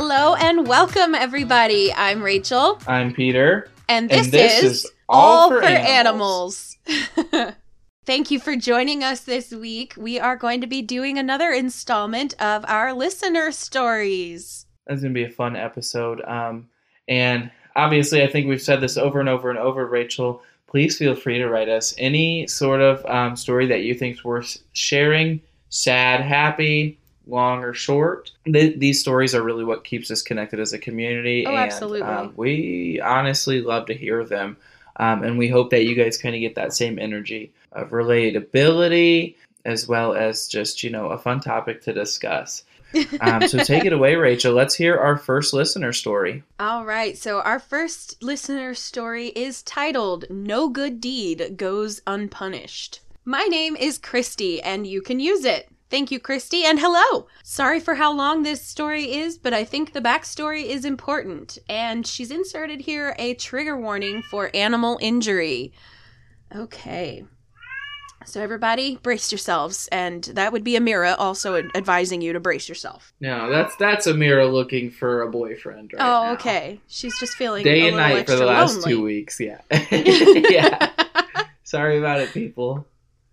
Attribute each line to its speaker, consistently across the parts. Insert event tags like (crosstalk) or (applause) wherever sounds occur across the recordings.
Speaker 1: Hello and welcome, everybody. I'm Rachel,
Speaker 2: I'm Peter.
Speaker 1: and this,
Speaker 2: And this
Speaker 1: is,
Speaker 2: is
Speaker 1: All for,
Speaker 2: for
Speaker 1: Animals. (laughs) Thank you for joining us this week. We are going to be doing another installment of our listener stories.
Speaker 2: That's going to be a fun episode. Um, and obviously, I think we've said this over and over and over, Rachel. Please feel free to write us any sort of um, story that you think is worth sharing sad, happy, long, or short. Th- these stories are really what keeps us connected as a community.
Speaker 1: Oh,
Speaker 2: and,
Speaker 1: absolutely.
Speaker 2: Um, we honestly love to hear them. Um, and we hope that you guys kind of get that same energy of relatability as well as just, you know, a fun topic to discuss. (laughs) Um, so take it away, Rachel. Let's hear our first listener story.
Speaker 1: All right, so our first listener story is titled No Good Deed Goes Unpunished. My name is Christy, and you can use it. Thank you, Christy, and hello! Sorry for how long this story is, but I think the backstory is important, and she's inserted here a trigger warning for animal injury. Okay. So, everybody, brace yourselves, and that would be Amira also ad- advising you to brace yourself.
Speaker 2: No, that's that's Amira looking for a boyfriend right
Speaker 1: oh,
Speaker 2: now.
Speaker 1: okay. She's just feeling
Speaker 2: Day
Speaker 1: a
Speaker 2: and night for the last
Speaker 1: lonely.
Speaker 2: two weeks. Yeah. (laughs) (laughs) yeah. Sorry about it, people.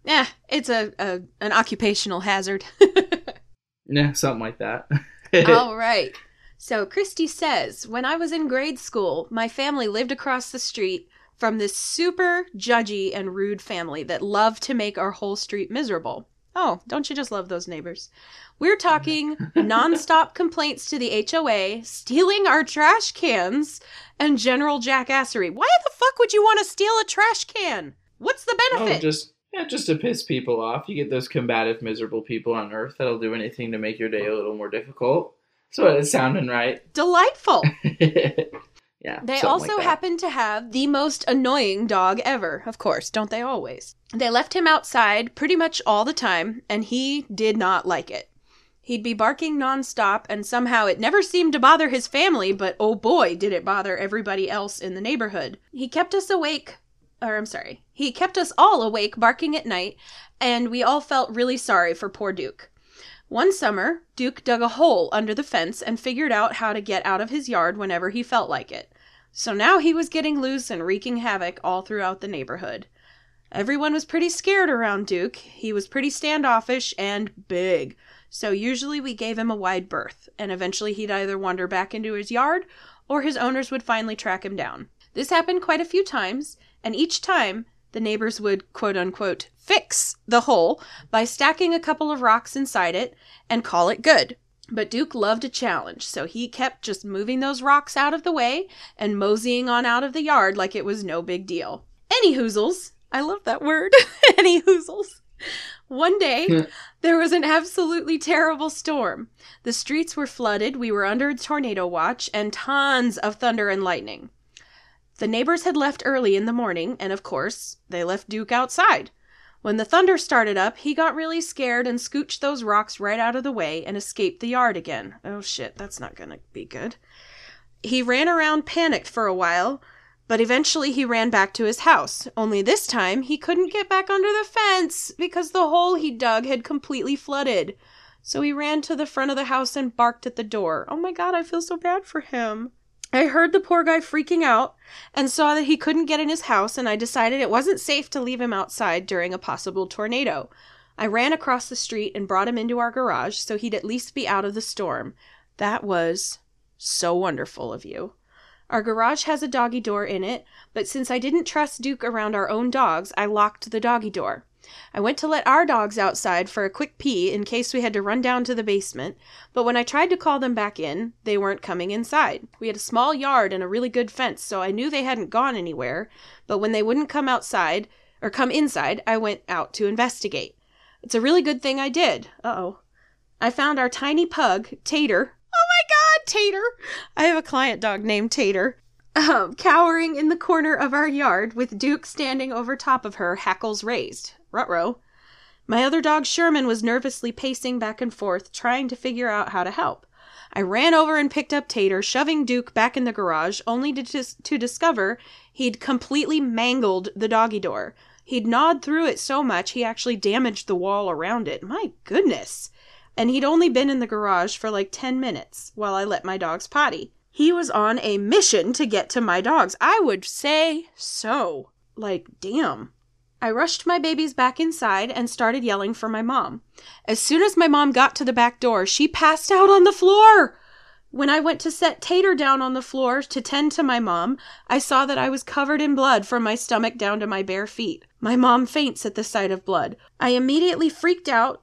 Speaker 1: Yeah, it's a, a an occupational hazard. (laughs)
Speaker 2: Yeah, something like that. (laughs)
Speaker 1: All right. So Christy says, when I was in grade school, my family lived across the street from this super judgy and rude family that loved to make our whole street miserable. Oh, don't you just love those neighbors? We're talking (laughs) nonstop complaints to the HOA, stealing our trash cans, and general jackassery. Why the fuck would you want to steal a trash can? What's the
Speaker 2: oh,
Speaker 1: benefit?
Speaker 2: just yeah, just to piss people off. You get those combative, miserable people on Earth that'll do anything to make your day a little more difficult. So it's sounding right. (laughs)
Speaker 1: Delightful.
Speaker 2: yeah.
Speaker 1: They also
Speaker 2: like
Speaker 1: happen to have the most annoying dog ever, of course, don't they always? They left him outside pretty much all the time, and he did not like it. He'd be barking nonstop, and somehow it never seemed to bother his family, but oh boy, did it bother everybody else in the neighborhood. He kept us awake, or I'm sorry, he kept us all awake barking at night, and we all felt really sorry for poor Duke. One summer, Duke dug a hole under the fence and figured out how to get out of his yard whenever he felt like it. So now he was getting loose and wreaking havoc all throughout the neighborhood. Everyone was pretty scared around Duke. He was pretty standoffish and big. So usually we gave him a wide berth, and eventually he'd either wander back into his yard or his owners would finally track him down. This happened quite a few times, and each time the neighbors would quote unquote fix the hole by stacking a couple of rocks inside it and call it good. But Duke loved a challenge, so he kept just moving those rocks out of the way and moseying on out of the yard like it was no big deal. Any hoozles, I love that word, (laughs) any hoozles. One day, there was an absolutely terrible storm. The streets were flooded, we were under a tornado watch, and tons of thunder and lightning. The neighbors had left early in the morning, and of course, they left Duke outside. When the thunder started up, he got really scared and scooched those rocks right out of the way and escaped the yard again. Oh shit, that's not gonna be good. He ran around panicked for a while, but eventually he ran back to his house. Only this time he couldn't get back under the fence because the hole he dug had completely flooded. So he ran to the front of the house and barked at the door. Oh my god, I feel so bad for him. I heard the poor guy freaking out and saw that he couldn't get in his house, and I decided it wasn't safe to leave him outside during a possible tornado. I ran across the street and brought him into our garage so he'd at least be out of the storm. That was so wonderful of you. Our garage has a doggy door in it, but since I didn't trust Duke around our own dogs, I locked the doggy door. I went to let our dogs outside for a quick pee in case we had to run down to the basement, but when I tried to call them back in, they weren't coming inside. We had a small yard and a really good fence, so I knew they hadn't gone anywhere, but when they wouldn't come outside, or come inside, I went out to investigate. It's a really good thing I did. Oh. I found our tiny pug, Tater. Oh my god, Tater! I have a client dog named Tater. Um, cowering in the corner of our yard with Duke standing over top of her, hackles raised. Rutro. My other dog Sherman was nervously pacing back and forth, trying to figure out how to help. I ran over and picked up Tater, shoving Duke back in the garage, only to, dis- to discover he'd completely mangled the doggy door. He'd gnawed through it so much he actually damaged the wall around it. My goodness. and he'd only been in the garage for like 10 minutes while I let my dogs potty. He was on a mission to get to my dogs. I would say so. Like, damn. I rushed my babies back inside and started yelling for my mom. As soon as my mom got to the back door, she passed out on the floor. When I went to set Tater down on the floor to tend to my mom, I saw that I was covered in blood from my stomach down to my bare feet. My mom faints at the sight of blood. I immediately freaked out,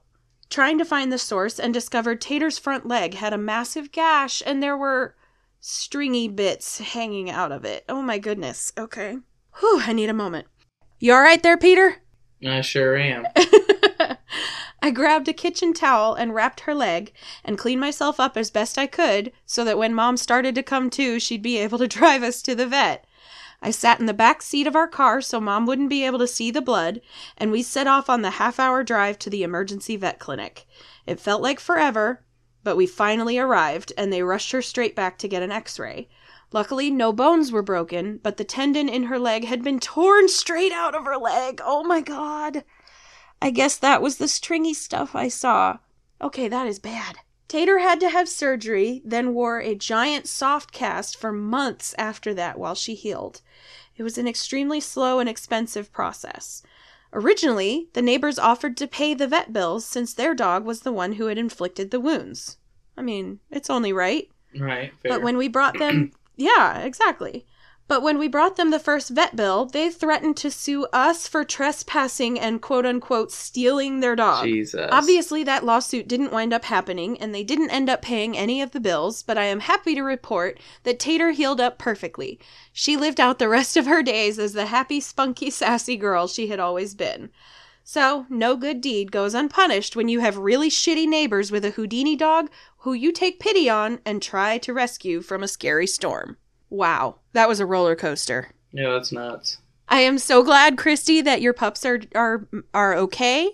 Speaker 1: trying to find the source, and discovered Tater's front leg had a massive gash and there were stringy bits hanging out of it. Oh my goodness. Okay. Whew, I need a moment. You all right there, Peter?
Speaker 2: I sure am. (laughs)
Speaker 1: I grabbed a kitchen towel and wrapped her leg and cleaned myself up as best I could so that when mom started to come to, she'd be able to (laughs) drive us to the vet. I sat in the back seat of our car so mom wouldn't be able to see the blood, and we set off on the half hour drive to the emergency vet clinic. It felt like forever, but we finally arrived and they rushed her straight back to get an x ray. Luckily, no bones were broken, but the tendon in her leg had been torn straight out of her leg. Oh my god. I guess that was the stringy stuff I saw. Okay, that is bad. Tater had to have surgery, then wore a giant soft cast for months after that while she healed. It was an extremely slow and expensive process. Originally, the neighbors offered to pay the vet bills since their dog was the one who had inflicted the wounds. I mean, it's only right.
Speaker 2: Right. Fair.
Speaker 1: But when we brought them, (clears throat) yeah, exactly. But when we brought them the first vet bill, they threatened to sue us for trespassing and quote unquote stealing their dog.
Speaker 2: Jesus.
Speaker 1: Obviously, that lawsuit didn't wind up happening, and they didn't end up paying any of the bills, but I am happy to report that Tater healed up perfectly. She lived out the rest of her days as the happy, spunky, sassy girl she had always been. So, no good deed goes unpunished when you have really shitty neighbors with a Houdini dog who you take pity on and try to rescue from a scary storm. Wow, that was a roller coaster.
Speaker 2: Yeah, that's nuts.
Speaker 1: I am so glad, Christy, that your pups are are are okay.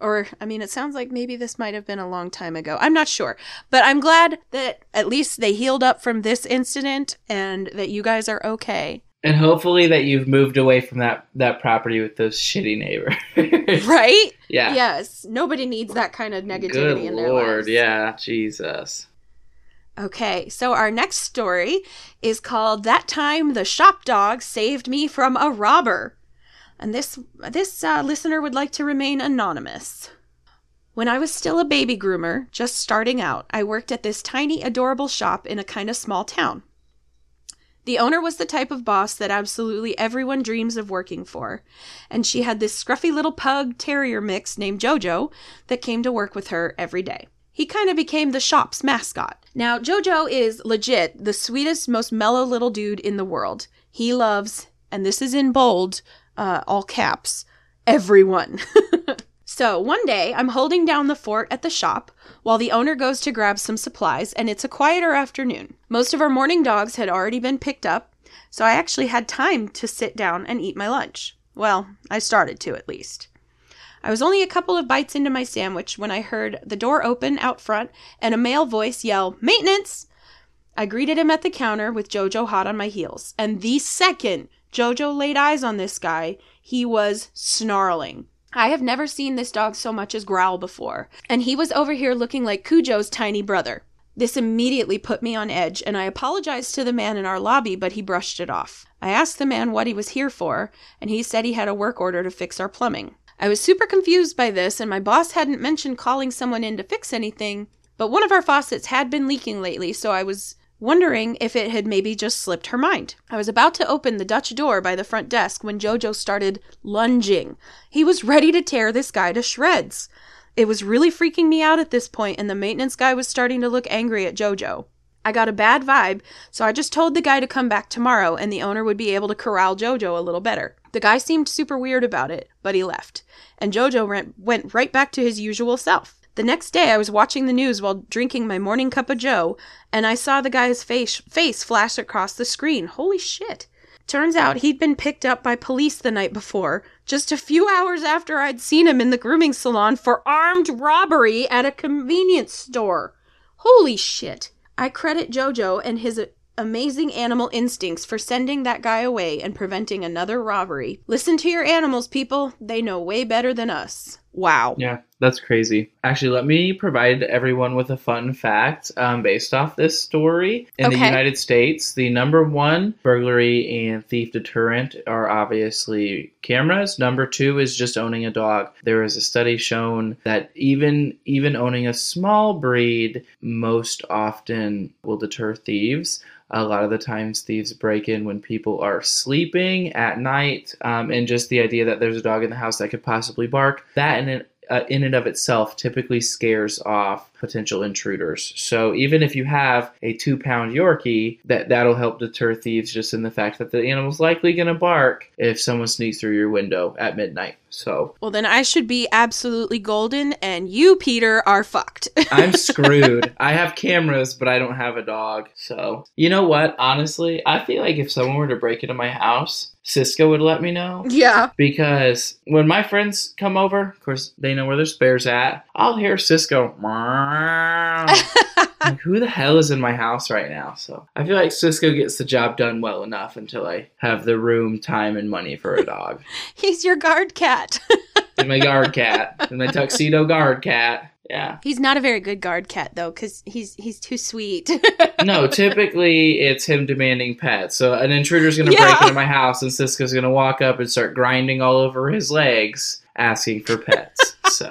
Speaker 1: Or I mean, it sounds like maybe this might have been a long time ago. I'm not sure, but I'm glad that at least they healed up from this incident and that you guys are okay.
Speaker 2: And hopefully that you've moved away from that that property with those shitty neighbors. (laughs)
Speaker 1: Right?
Speaker 2: Yeah.
Speaker 1: Yes. Nobody needs that kind of negativity
Speaker 2: Good
Speaker 1: in their
Speaker 2: lord.
Speaker 1: lives.
Speaker 2: Yeah. Jesus.
Speaker 1: Okay, so our next story is called "That Time the Shop Dog Saved Me from a Robber," and this this uh, listener would like to remain anonymous. When I was still a baby groomer, just starting out, I worked at this tiny, adorable shop in a kind of small town. The owner was the type of boss that absolutely everyone dreams of working for, and she had this scruffy little pug terrier mix named Jojo that came to work with her every day. He kind of became the shop's mascot. Now, Jojo is legit the sweetest, most mellow little dude in the world. He loves, and this is in bold, uh, all caps, everyone. (laughs) so one day, I'm holding down the fort at the shop while the owner goes to grab some supplies, and it's a quieter afternoon. Most of our morning dogs had already been picked up, so I actually had time to sit down and eat my lunch. Well, I started to at least. I was only a couple of bites into my sandwich when I heard the door open out front and a male voice yell, Maintenance! I greeted him at the counter with Jojo hot on my heels, and the second Jojo laid eyes on this guy, he was snarling. I have never seen this dog so much as growl before, and he was over here looking like Cujo's tiny brother. This immediately put me on edge, and I apologized to the man in our lobby, but he brushed it off. I asked the man what he was here for, and he said he had a work order to fix our plumbing. I was super confused by this, and my boss hadn't mentioned calling someone in to fix anything, but one of our faucets had been leaking lately, so I was wondering if it had maybe just slipped her mind. I was about to open the Dutch door by the front desk when Jojo started lunging. He was ready to tear this guy to shreds. It was really freaking me out at this point, and the maintenance guy was starting to look angry at Jojo. I got a bad vibe, so I just told the guy to come back tomorrow and the owner would be able to corral Jojo a little better. The guy seemed super weird about it, but he left, and Jojo went, right back to his usual self. The next day, I was watching the news while drinking my morning cup of joe, and I saw the guy's face, face flash across the screen. Holy shit. Turns out he'd been picked up by police the night before, just a few hours after I'd seen him in the grooming salon for armed robbery at a convenience store. Holy shit. I credit Jojo and his amazing animal instincts for sending that guy away and preventing another robbery. Listen to your animals, people. They know way better than us. Wow.
Speaker 2: Yeah, that's crazy. Actually, let me provide everyone with a fun fact um, based off this story. In the United States, the number one burglary and thief deterrent are obviously cameras. Number two is just owning a dog. There is a study shown that even even owning a small breed most often will deter thieves. A lot of the times, thieves break in when people are sleeping at night, um, and just the idea that there's a dog in the house that could possibly bark. That in it, uh, in and of itself typically scares off potential intruders. So even if you have a two pound Yorkie, that that'll help deter thieves just in the fact that the animal's likely going to bark if someone sneaks through your window at midnight. So
Speaker 1: Well, then I should be absolutely golden, and you, Peter, are fucked. (laughs)
Speaker 2: I'm screwed. I have cameras, but I don't have a dog. So, you know what? Honestly, I feel like if someone were to break into my house, Cisco would let me know.
Speaker 1: yeah.
Speaker 2: Because when my friends come over, of course, they know where their spare's at. I'll hear Cisco. (laughs) like, who the hell is in my house right now? So I feel like Cisco gets the job done well enough until I have the room, time, and money for a dog. (laughs)
Speaker 1: He's your guard cat. (laughs)
Speaker 2: and my guard cat. And my tuxedo guard cat. Yeah.
Speaker 1: He's not a very good guard cat though, because he's he's too sweet. (laughs)
Speaker 2: No, typically it's him demanding pets. So an intruder's going to
Speaker 1: Yeah.
Speaker 2: break into my house, and Cisco's going to walk up and start grinding all over his legs, asking for pets. so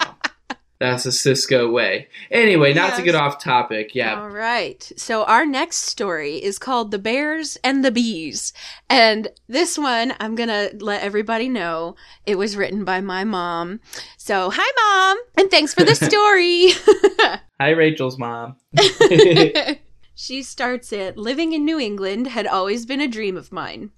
Speaker 2: that's a Cisco way. Anyway, not to get off topic. Yeah.
Speaker 1: All right. So our next story is called The Bears and the Bees. And this one, I'm going to let everybody know it was written by my mom. So, hi, mom. And thanks for the (laughs) story. (laughs)
Speaker 2: Hi, Rachel's mom. (laughs)
Speaker 1: she starts it Living in New England had always been a dream of mine.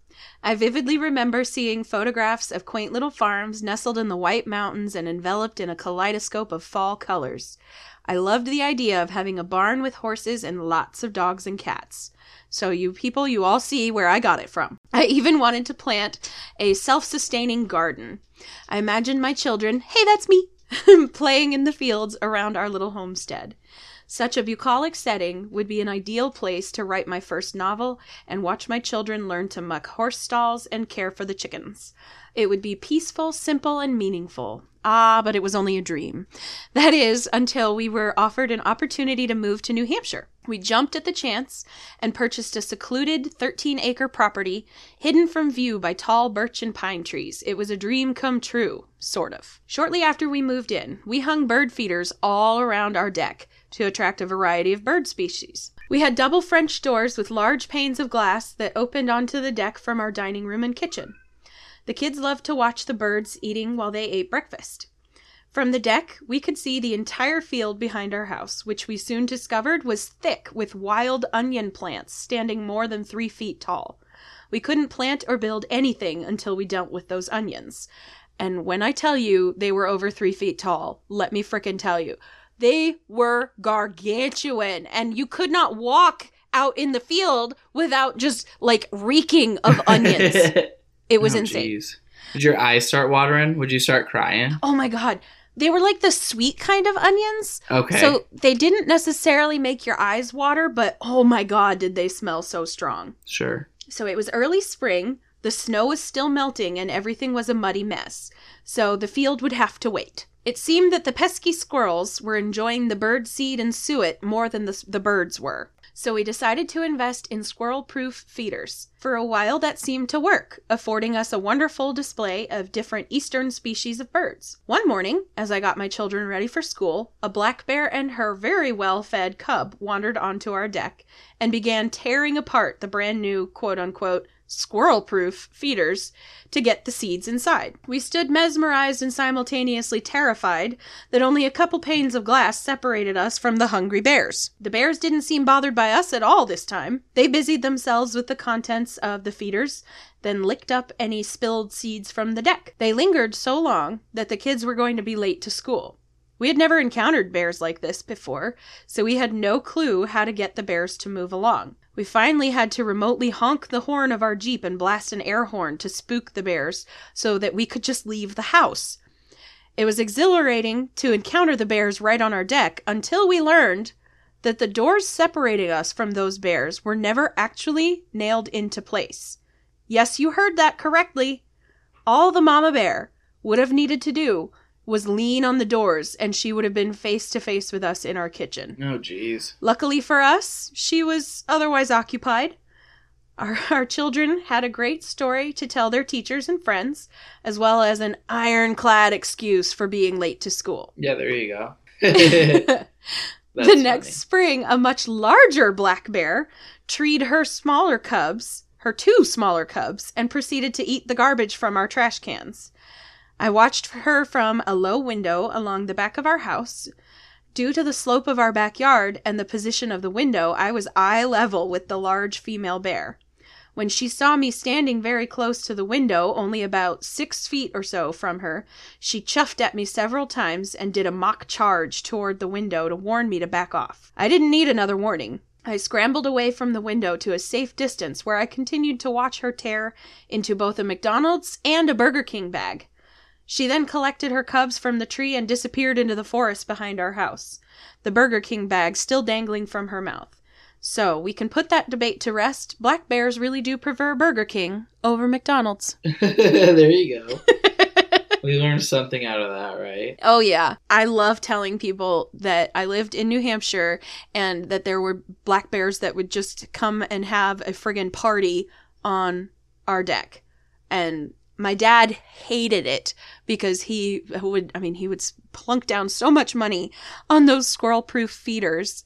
Speaker 1: I vividly remember seeing photographs of quaint little farms nestled in the White Mountains and enveloped in a kaleidoscope of fall colors. I loved the idea of having a barn with horses and lots of dogs and cats. So, you people, you all see where I got it from. (laughs) I even wanted to plant a self sustaining garden. I imagined my children, hey, that's me, (laughs) playing in the fields around our little homestead. Such a bucolic setting would be an ideal place to write my first novel and watch my children learn to muck horse stalls and care for the chickens. It would be peaceful, simple, and meaningful. Ah, but it was only a dream. That is, until we were offered an opportunity to move to New Hampshire. We jumped at the chance and purchased a secluded 13 acre property hidden from view by tall birch and pine trees. It was a dream come true, sort of. Shortly after we moved in, we hung bird feeders all around our deck to attract a variety of bird species. We had double French doors with large panes of glass that opened onto the deck from our dining room and kitchen. The kids loved to watch the birds eating while they ate breakfast. From the deck, we could see the entire field behind our house, which we soon discovered was thick with wild onion plants standing more than three feet tall. We couldn't plant or build anything until we dealt with those onions. And when I tell you they were over three feet tall, let me frickin' tell you, they were gargantuan, and you could not walk out in the field without just like reeking of (laughs) onions. It was
Speaker 2: Oh,
Speaker 1: insane.
Speaker 2: jeez. Did your eyes start watering? Would you start crying?
Speaker 1: Oh my god. They were like the sweet kind of onions.
Speaker 2: Okay.
Speaker 1: So they didn't necessarily make your eyes water, but oh my god, did they smell so strong.
Speaker 2: sure.
Speaker 1: So it was early spring, the snow was still melting, and everything was a muddy mess. So the field would have to wait. It seemed that the pesky squirrels were enjoying the bird seed and suet more than the, the birds were. So we decided to invest in squirrel proof feeders. For a while, that seemed to work, affording us a wonderful display of different eastern species of birds. One morning, as I got my children ready for school, a black bear and her very well fed cub wandered onto our deck and began tearing apart the brand new quote unquote squirrel proof feeders to get the seeds inside. We stood mesmerized and simultaneously terrified that only a couple panes of glass separated us from the hungry bears. The bears didn't seem bothered by us at all this time. They busied themselves with the contents of the feeders, then licked up any spilled seeds from the deck. They lingered so long that the kids were going to be late to school. We had never encountered bears like this before, so we had no clue how to get the bears to move along. We finally had to remotely honk the horn of our Jeep and blast an air horn to spook the bears so that we could just leave the house. It was exhilarating to encounter the bears right on our deck until we learned that the doors separating us from those bears were never actually nailed into place. Yes, you heard that correctly. All the mama bear would have needed to do was lean on the doors, and she would have been face to face with us in our kitchen.
Speaker 2: Oh, jeez.
Speaker 1: Luckily for us, she was otherwise occupied. Our, (laughs) our children had a great story to tell their teachers and friends, as well as an ironclad excuse for being late to school.
Speaker 2: Yeah, there you go. (laughs) (laughs)
Speaker 1: the
Speaker 2: That's
Speaker 1: next spring, a much larger black bear treed her smaller cubs, her two smaller cubs, and proceeded to eat the garbage from our trash cans. I watched her from a low window along the back of our house. Due to the slope of our backyard and the position of the window, I was eye level with the large female bear. When she saw me standing very close to the window, only about six feet or so from her, she chuffed at me several times and did a mock charge toward the window to warn me to back off. I didn't need another warning. I scrambled away from the window to a safe distance where I continued to watch her tear into both a McDonald's and a Burger King bag. She then collected her cubs from the tree and disappeared into the forest behind our house, the Burger King bag still dangling from her mouth. So, we can put that debate to rest. Black bears really do prefer Burger King over McDonald's. (laughs)
Speaker 2: there you go. (laughs) we learned something out of that, right?
Speaker 1: Oh, yeah. I love telling people that I lived in New Hampshire and that there were black bears that would just come and have a friggin' party on our deck. And my dad hated it because he would, I mean, he would plunk down so much money on those squirrel proof feeders.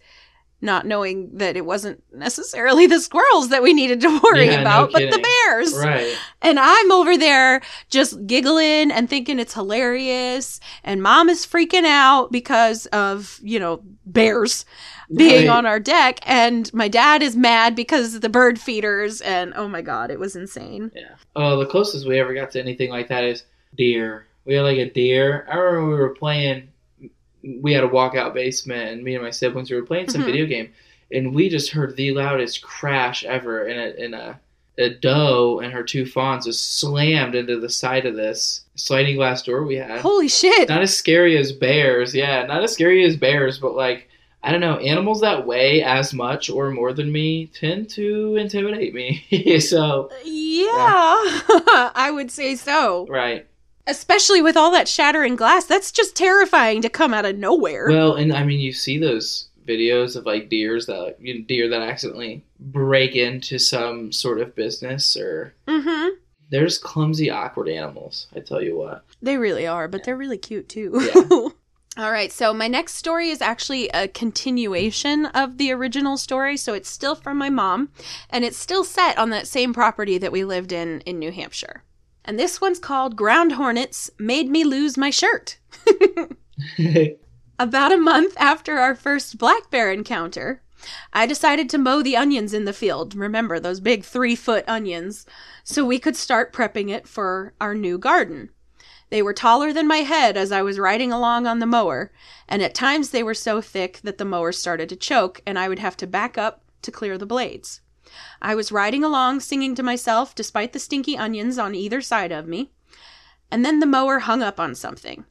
Speaker 1: Not knowing that it wasn't necessarily the squirrels that we needed to worry
Speaker 2: Yeah, no
Speaker 1: about, but the bears.
Speaker 2: Right.
Speaker 1: And I'm over there just giggling and thinking it's hilarious. And mom is freaking out because of, you know, bears being
Speaker 2: Right.
Speaker 1: on our deck. And my dad is mad because of the bird feeders. And oh my God, it was insane.
Speaker 2: Yeah. Oh, the closest we ever got to anything like that is deer. We had like a deer. I remember we were playing. We had a walkout basement, and me and my siblings we were playing some
Speaker 1: Mhm.
Speaker 2: video game, and we just heard the loudest crash ever. In a in a a doe and her two fawns just slammed into the side of this sliding glass door we had.
Speaker 1: Holy shit.
Speaker 2: Not as scary as bears, yeah, not as scary as bears, but like I don't know, animals that weigh as much or more than me tend to intimidate me. (laughs) so
Speaker 1: Yeah, (laughs) I would say so.
Speaker 2: right.
Speaker 1: Especially with all that shattering glass. That's just terrifying to come out of nowhere.
Speaker 2: Well, and I mean, you see those videos of like deers that you know, deer that accidentally break into some sort of business, or
Speaker 1: mm-hmm.
Speaker 2: there's clumsy, awkward animals. I tell you what.
Speaker 1: They really are, but they're really cute too.
Speaker 2: Yeah. (laughs)
Speaker 1: All right, so my next story is actually a continuation of the original story. So it's still from my mom, and it's still set on that same property that we lived in in New Hampshire. And this one's called Ground Hornets Made Me Lose My Shirt. (laughs) About a month after our first black bear encounter, I decided to mow the onions in the field. Remember those big three foot onions, so we could start prepping it for our new garden. They were taller than my head as I was riding along on the mower, and at times they were so thick that the mower started to choke and I would have to back up to clear the blades. I was riding along singing to myself despite the stinky onions on either side of me, and then the mower hung up on something.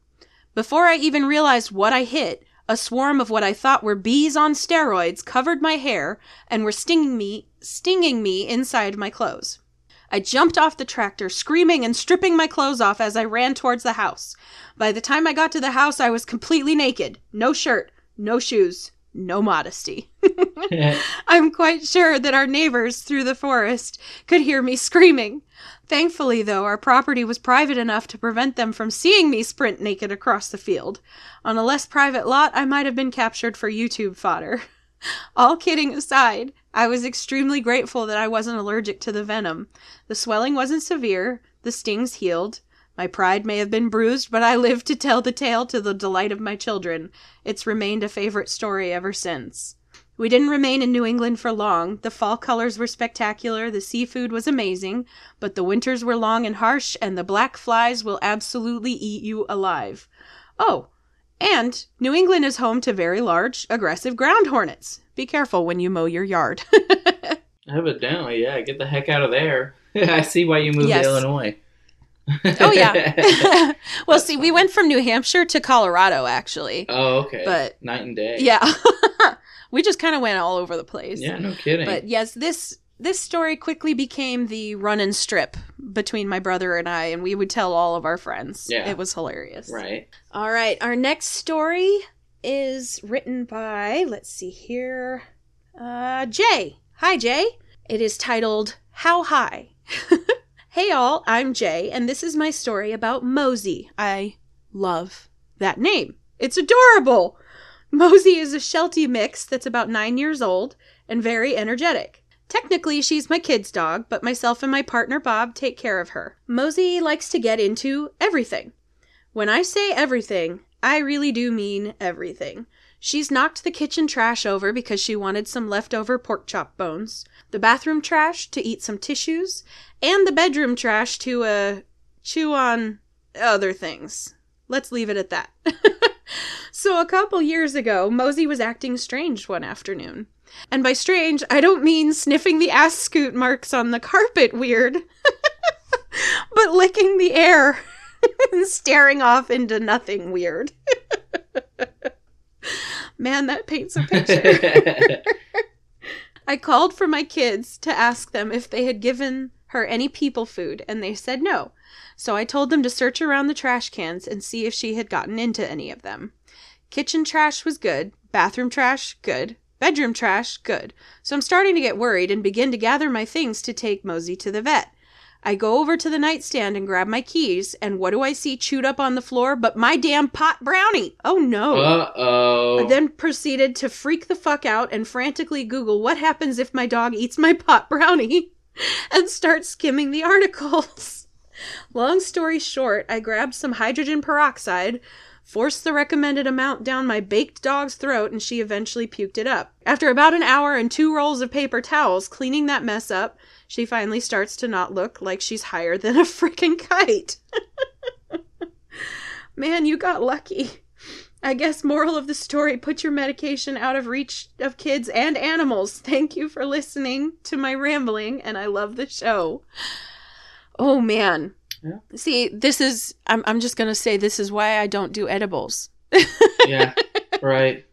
Speaker 1: Before I even realized what I hit, a swarm of what I thought were bees on steroids covered my hair and were stinging me, stinging me inside my clothes. I jumped off the tractor, screaming and stripping my clothes off as I ran towards the house. By the time I got to the house, I was completely naked. No shirt, no shoes, no modesty. (laughs) I'm quite sure that our neighbors through the forest could hear me screaming. Thankfully, though, our property was private enough to prevent them from seeing me sprint naked across the field. On a less private lot, I might have been captured for YouTube fodder. (laughs) All kidding aside, I was extremely grateful that I wasn't allergic to the venom. The swelling wasn't severe, the stings healed. My pride may have been bruised, but I lived to tell the tale to the delight of my children. It's remained a favorite story ever since. We didn't remain in New England for long. The fall colors were spectacular, the seafood was amazing, but the winters were long and harsh, and the black flies will absolutely eat you alive. Oh, and New England is home to very large, aggressive ground hornets. Be careful when you mow your yard. (laughs)
Speaker 2: Evidently, yeah. Get the heck out of there. (laughs) I see why you moved
Speaker 1: Yes.
Speaker 2: to Illinois.
Speaker 1: Oh, yeah. (laughs) well, see, we went from New Hampshire to Colorado, actually.
Speaker 2: oh, okay.
Speaker 1: But-
Speaker 2: night and day.
Speaker 1: Yeah. (laughs) we just kind of went all over the place.
Speaker 2: Yeah, no kidding.
Speaker 1: But yes, this this story quickly became the run and strip between my brother and I, and we would tell all of our friends.
Speaker 2: Yeah.
Speaker 1: It was hilarious.
Speaker 2: Right.
Speaker 1: All right, our next story is written by, let's see here, uh, Jay. Hi, Jay. It is titled How High? (laughs) hey, all, I'm Jay, and this is my story about Mosey. I love that name. It's adorable. Mosey is a Sheltie mix that's about nine years old and very energetic. Technically, she's my kid's dog, but myself and my partner Bob take care of her. Mosey likes to get into everything. When I say everything, I really do mean everything. She's knocked the kitchen trash over because she wanted some leftover pork chop bones, the bathroom trash to eat some tissues, and the bedroom trash to, uh, chew on other things. Let's leave it at that. (laughs) so, a couple years ago, Mosey was acting strange one afternoon. And by strange, I don't mean sniffing the ass scoot marks on the carpet weird, (laughs) but licking the air (laughs) and staring off into nothing weird. Man, that paints a picture. (laughs) I called for my kids to ask them if they had given her any people food, and they said no. So I told them to search around the trash cans and see if she had gotten into any of them. Kitchen trash was good, bathroom trash, good, bedroom trash, good. So I'm starting to get worried and begin to gather my things to take Mosey to the vet. I go over to the nightstand and grab my keys, and what do I see chewed up on the floor but my damn pot brownie? Oh no.
Speaker 2: Uh oh.
Speaker 1: Then proceeded to freak the fuck out and frantically Google what happens if my dog eats my pot brownie (laughs) and start skimming the articles. (laughs) Long story short, I grabbed some hydrogen peroxide, forced the recommended amount down my baked dog's throat, and she eventually puked it up. After about an hour and two rolls of paper towels cleaning that mess up, she finally starts to not look like she's higher than a (laughs) freaking kite. (laughs) Man, you got lucky. I guess moral of the story put your medication out of reach of kids and animals. Thank you for listening to my rambling and I love the show. Oh man.
Speaker 2: Yeah.
Speaker 1: See, this is I'm I'm just going to say this is why I don't do edibles. (laughs)
Speaker 2: yeah. Right.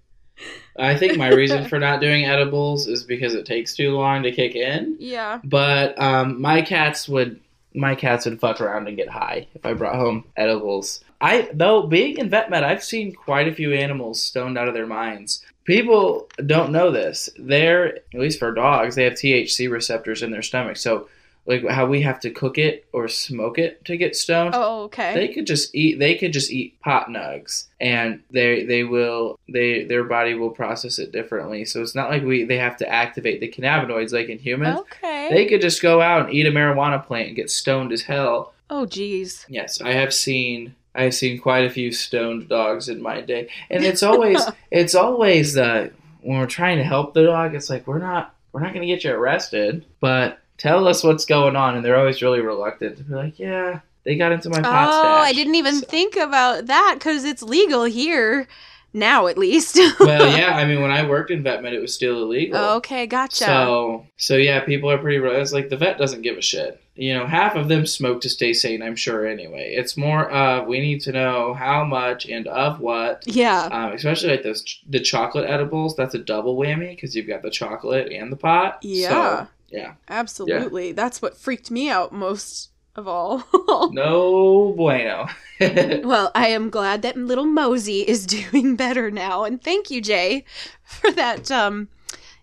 Speaker 2: I think my reason (laughs) for not doing edibles is because it takes too long to kick in.
Speaker 1: Yeah.
Speaker 2: But um, my cats would my cats would fuck around and get high if I brought home edibles. I though being in vet med, I've seen quite a few animals stoned out of their minds. People don't know this. They're at least for dogs, they have THC receptors in their stomach. So like how we have to cook it or smoke it to get stoned.
Speaker 1: Oh, okay.
Speaker 2: They could just eat. They could just eat pot nugs, and they they will they their body will process it differently. So it's not like we they have to activate the cannabinoids like in humans.
Speaker 1: okay.
Speaker 2: They could just go out and eat a marijuana plant and get stoned as hell.
Speaker 1: oh, geez.
Speaker 2: Yes, I have seen I have seen quite a few stoned dogs in my day, and it's always (laughs) it's always the when we're trying to help the dog, it's like we're not we're not going to get you arrested, but tell us what's going on, and they're always really reluctant to be like, yeah, they got into my pot
Speaker 1: Oh,
Speaker 2: stash.
Speaker 1: I didn't even
Speaker 2: So-
Speaker 1: think about that because it's legal here now, at least. (laughs)
Speaker 2: well, yeah, I mean, when I worked in vet med, it was still illegal.
Speaker 1: okay, gotcha.
Speaker 2: So, so yeah, people are pretty. It's like the vet doesn't give a shit. You know, half of them smoke to stay sane. I'm sure. Anyway, it's more of we need to know how much and of what.
Speaker 1: yeah.
Speaker 2: Um, especially like those ch- the chocolate edibles. That's a double whammy because you've got the chocolate and the pot.
Speaker 1: Yeah.
Speaker 2: So, yeah.
Speaker 1: Absolutely. That's what freaked me out most of all. (laughs)
Speaker 2: No bueno. (laughs)
Speaker 1: well, I am glad that little Mosey is (laughs) doing better now. And thank you, Jay, for that um,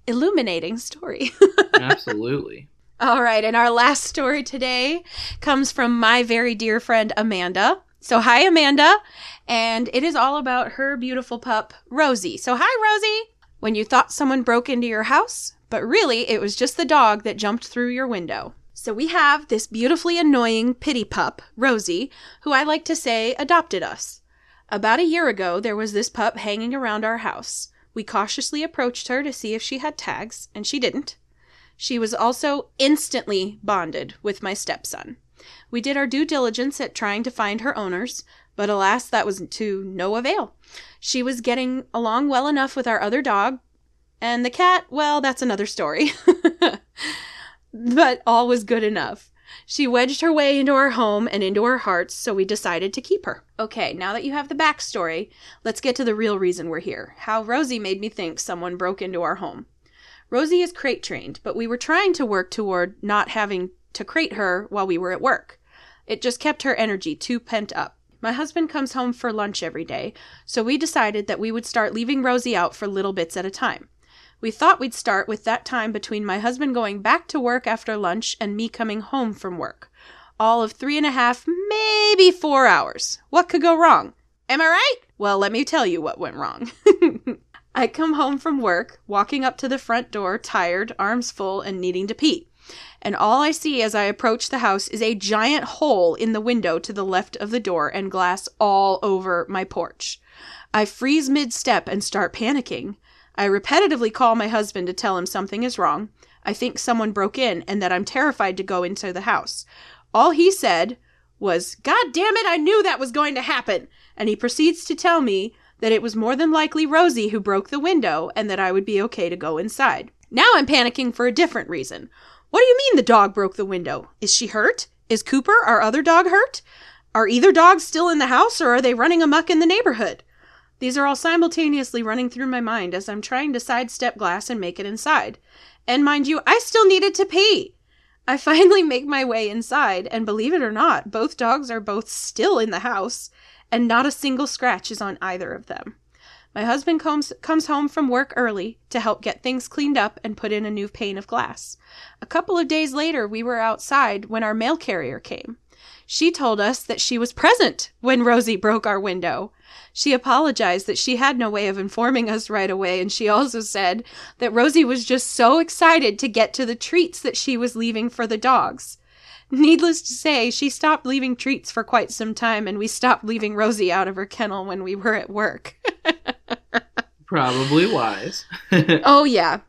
Speaker 1: illuminating story.
Speaker 2: Absolutely.
Speaker 1: All right, and our last story today comes from my very dear friend Amanda. So, hi, Amanda. And it is all about her beautiful pup, Rosie. So, hi, Rosie. When you thought someone broke into your house, but really it was just the dog that jumped through your window. So, we have this beautifully annoying pity pup, Rosie, who I like to say adopted us. About a year ago, there was this pup hanging around our house. We cautiously approached her to see if she had tags, and she didn't. She was also instantly bonded with my stepson. We did our due diligence at trying to find her owners, but alas, that was to no avail. She was getting along well enough with our other dog, and the cat, well, that's another story. (laughs) but all was good enough. She wedged her way into our home and into our hearts, so we decided to keep her. Okay, now that you have the backstory, let's get to the real reason we're here how Rosie made me think someone broke into our home. Rosie is crate trained, but we were trying to work toward not having to crate her while we were at work. It just kept her energy too pent up. My husband comes home for lunch every day, so we decided that we would start leaving Rosie out for little bits at a time. We thought we'd start with that time between my husband going back to work after lunch and me coming home from work. All of three and a half, maybe four hours. What could go wrong? Am I right? Well, let me tell you what went wrong. (laughs) I come home from work, walking up to the front door, tired, arms full, and needing to pee. And all I see as I approach the house is a giant hole in the window to the left of the door and glass all over my porch. I freeze mid step and start panicking. I repetitively call my husband to tell him something is wrong. I think someone broke in and that I'm terrified to go into the house. All he said was, God damn it, I knew that was going to happen. And he proceeds to tell me that it was more than likely Rosie who broke the window and that I would be okay to go inside. Now I'm panicking for a different reason. What do you mean the dog broke the window? Is she hurt? Is Cooper, our other dog, hurt? Are either dogs still in the house or are they running amuck in the neighborhood? These are all simultaneously running through my mind as I'm trying to sidestep glass and make it inside. And mind you, I still needed to pee. I (laughs) finally make my way inside, and believe it or not, both dogs are both still in the house, and not a single scratch is on either of them. My husband comes comes home from work early to help get things cleaned up and put in a new pane of glass. A couple of days later, we were outside when our mail carrier came. She told us that she was present when Rosie broke our window. She apologized that she had no way of informing us right away, and she also said that Rosie was just so excited to get to the treats that she was leaving for the dogs. Needless to say, she stopped leaving treats for quite some time, and we stopped leaving Rosie out of her kennel when we were at work. (laughs)
Speaker 2: Probably wise. (laughs)
Speaker 1: oh, yeah.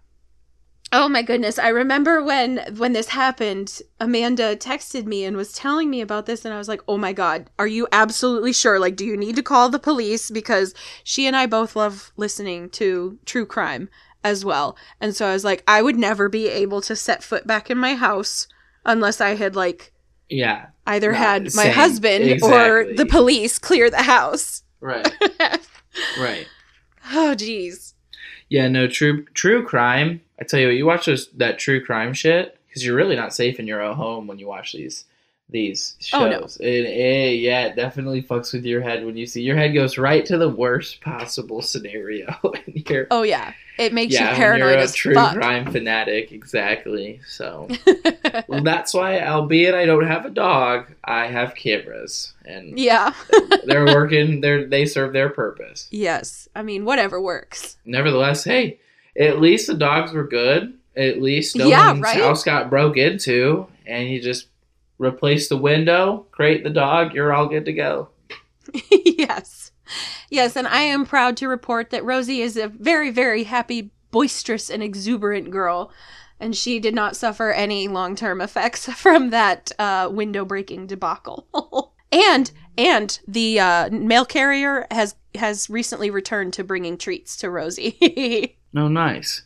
Speaker 1: Oh my goodness. I remember when when this happened, Amanda texted me and was telling me about this and I was like, "Oh my god, are you absolutely sure? Like do you need to call the police because she and I both love listening to true crime as well." And so I was like, "I would never be able to set foot back in my house unless I had like
Speaker 2: yeah.
Speaker 1: either had my
Speaker 2: same.
Speaker 1: husband or the police clear the house."
Speaker 2: Right. (laughs) right.
Speaker 1: oh jeez.
Speaker 2: Yeah, no true true crime. I tell you what, you watch those, that true crime shit because you're really not safe in your own home when you watch these these shows.
Speaker 1: Oh, no.
Speaker 2: It, it- eh, yeah, it definitely fucks with your head when you see your head goes right to the worst possible scenario. (laughs) and
Speaker 1: Oh yeah. It makes
Speaker 2: yeah,
Speaker 1: you paranoid
Speaker 2: you're a true
Speaker 1: fuck.
Speaker 2: crime fanatic, exactly. So (laughs) well, that's why, albeit I don't have a dog, I have cameras, and
Speaker 1: yeah.
Speaker 2: they're working. They're they serve their purpose. (laughs)
Speaker 1: Yes. I mean, whatever works.
Speaker 2: nevertheless, hey, at least the dogs were good. At least no
Speaker 1: Yeah,
Speaker 2: one's
Speaker 1: right?
Speaker 2: house got broke into, and you just replace the window, crate the dog, you're all good to go. (laughs)
Speaker 1: yes. Yes, and I am proud to report that Rosie is a very, very happy, boisterous, and exuberant girl. And she did not suffer any long term effects (laughs) from that uh, window breaking debacle. (laughs) and and the uh, mail carrier has has recently returned to bringing treats to Rosie.
Speaker 2: No, nice.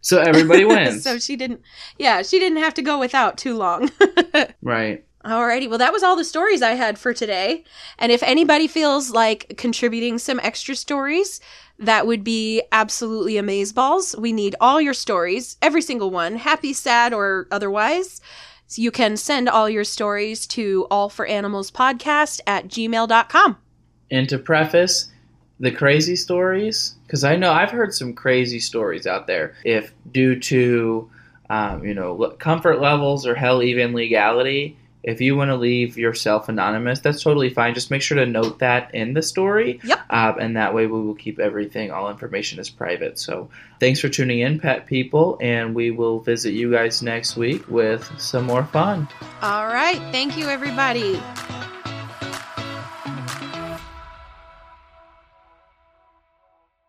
Speaker 2: So everybody (laughs) wins,
Speaker 1: so she didn't, yeah, she didn't have to go without too long. (laughs)
Speaker 2: right?
Speaker 1: Alrighty, well, that was all the stories I had for today. And if anybody feels like contributing some extra stories, that would be absolutely amazeballs. We need all your stories, every single one, happy, sad, or otherwise. So you can send all your stories to allforanimalspodcast at gmail.com.
Speaker 2: And to preface the crazy stories, because I know I've heard some crazy stories out there. If due to um, you know comfort levels or hell even legality, if you want to leave yourself anonymous, that's totally fine. Just make sure to note that in the story.
Speaker 1: Yep.
Speaker 2: Uh, and that way we will keep everything, all information is private. So thanks for tuning in, pet people, and we will visit you guys next week with some more fun.
Speaker 1: All right, thank you, everybody.